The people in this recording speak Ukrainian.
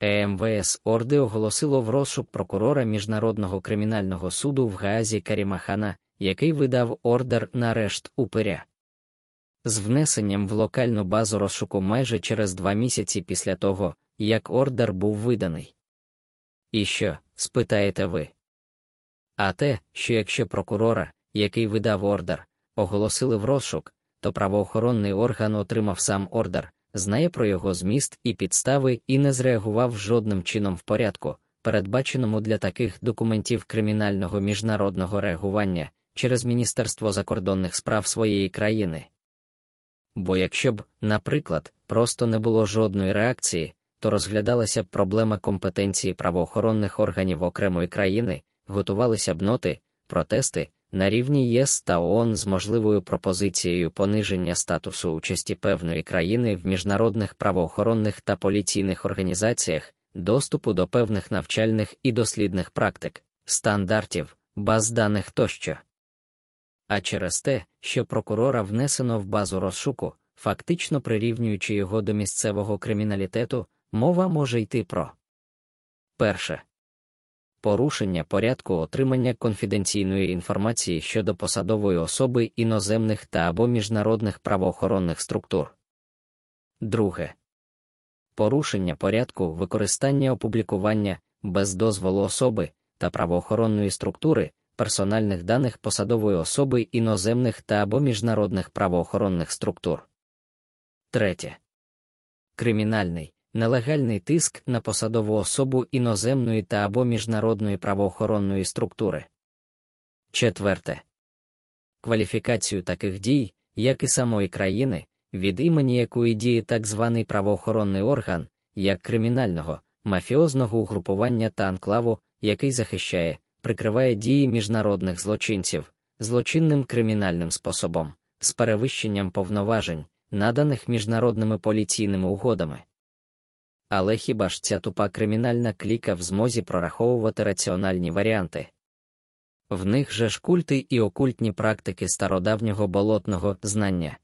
ЕМВС Орди оголосило в розшук прокурора Міжнародного кримінального суду в Гаазі Карімахана, який видав ордер на арешт упиря. З внесенням в локальну базу розшуку майже через два місяці після того, як ордер був виданий. І що, спитаєте ви? А те, що якщо прокурора, який видав ордер, оголосили в розшук, то правоохоронний орган отримав сам ордер, знає про його зміст і підстави і не зреагував жодним чином в порядку, передбаченому для таких документів кримінального міжнародного реагування через Міністерство закордонних справ своєї країни. Бо якщо б, наприклад, просто не було жодної реакції, то розглядалася б проблема компетенції правоохоронних органів окремої країни, готувалися б ноти, протести на рівні ЄС та ООН з можливою пропозицією пониження статусу участі певної країни в міжнародних правоохоронних та поліційних організаціях, доступу до певних навчальних і дослідних практик, стандартів, баз даних тощо. А через те, що прокурора внесено в базу розшуку, фактично прирівнюючи його до місцевого криміналітету, мова може йти про перше порушення порядку отримання конфіденційної інформації щодо посадової особи іноземних та або міжнародних правоохоронних структур. Друге порушення порядку використання опублікування без дозволу особи та правоохоронної структури персональних даних посадової особи іноземних та або міжнародних правоохоронних структур. Третє. Кримінальний нелегальний тиск на посадову особу іноземної та або міжнародної правоохоронної структури. Четверте. Кваліфікацію таких дій, як і самої країни, від імені якої діє так званий правоохоронний орган, як кримінального, мафіозного угрупування та анклаву, який захищає, прикриває дії міжнародних злочинців, злочинним кримінальним способом, з перевищенням повноважень, наданих міжнародними поліційними угодами. Але хіба ж ця тупа кримінальна кліка в змозі прораховувати раціональні варіанти? В них же ж культи і окультні практики стародавнього болотного знання.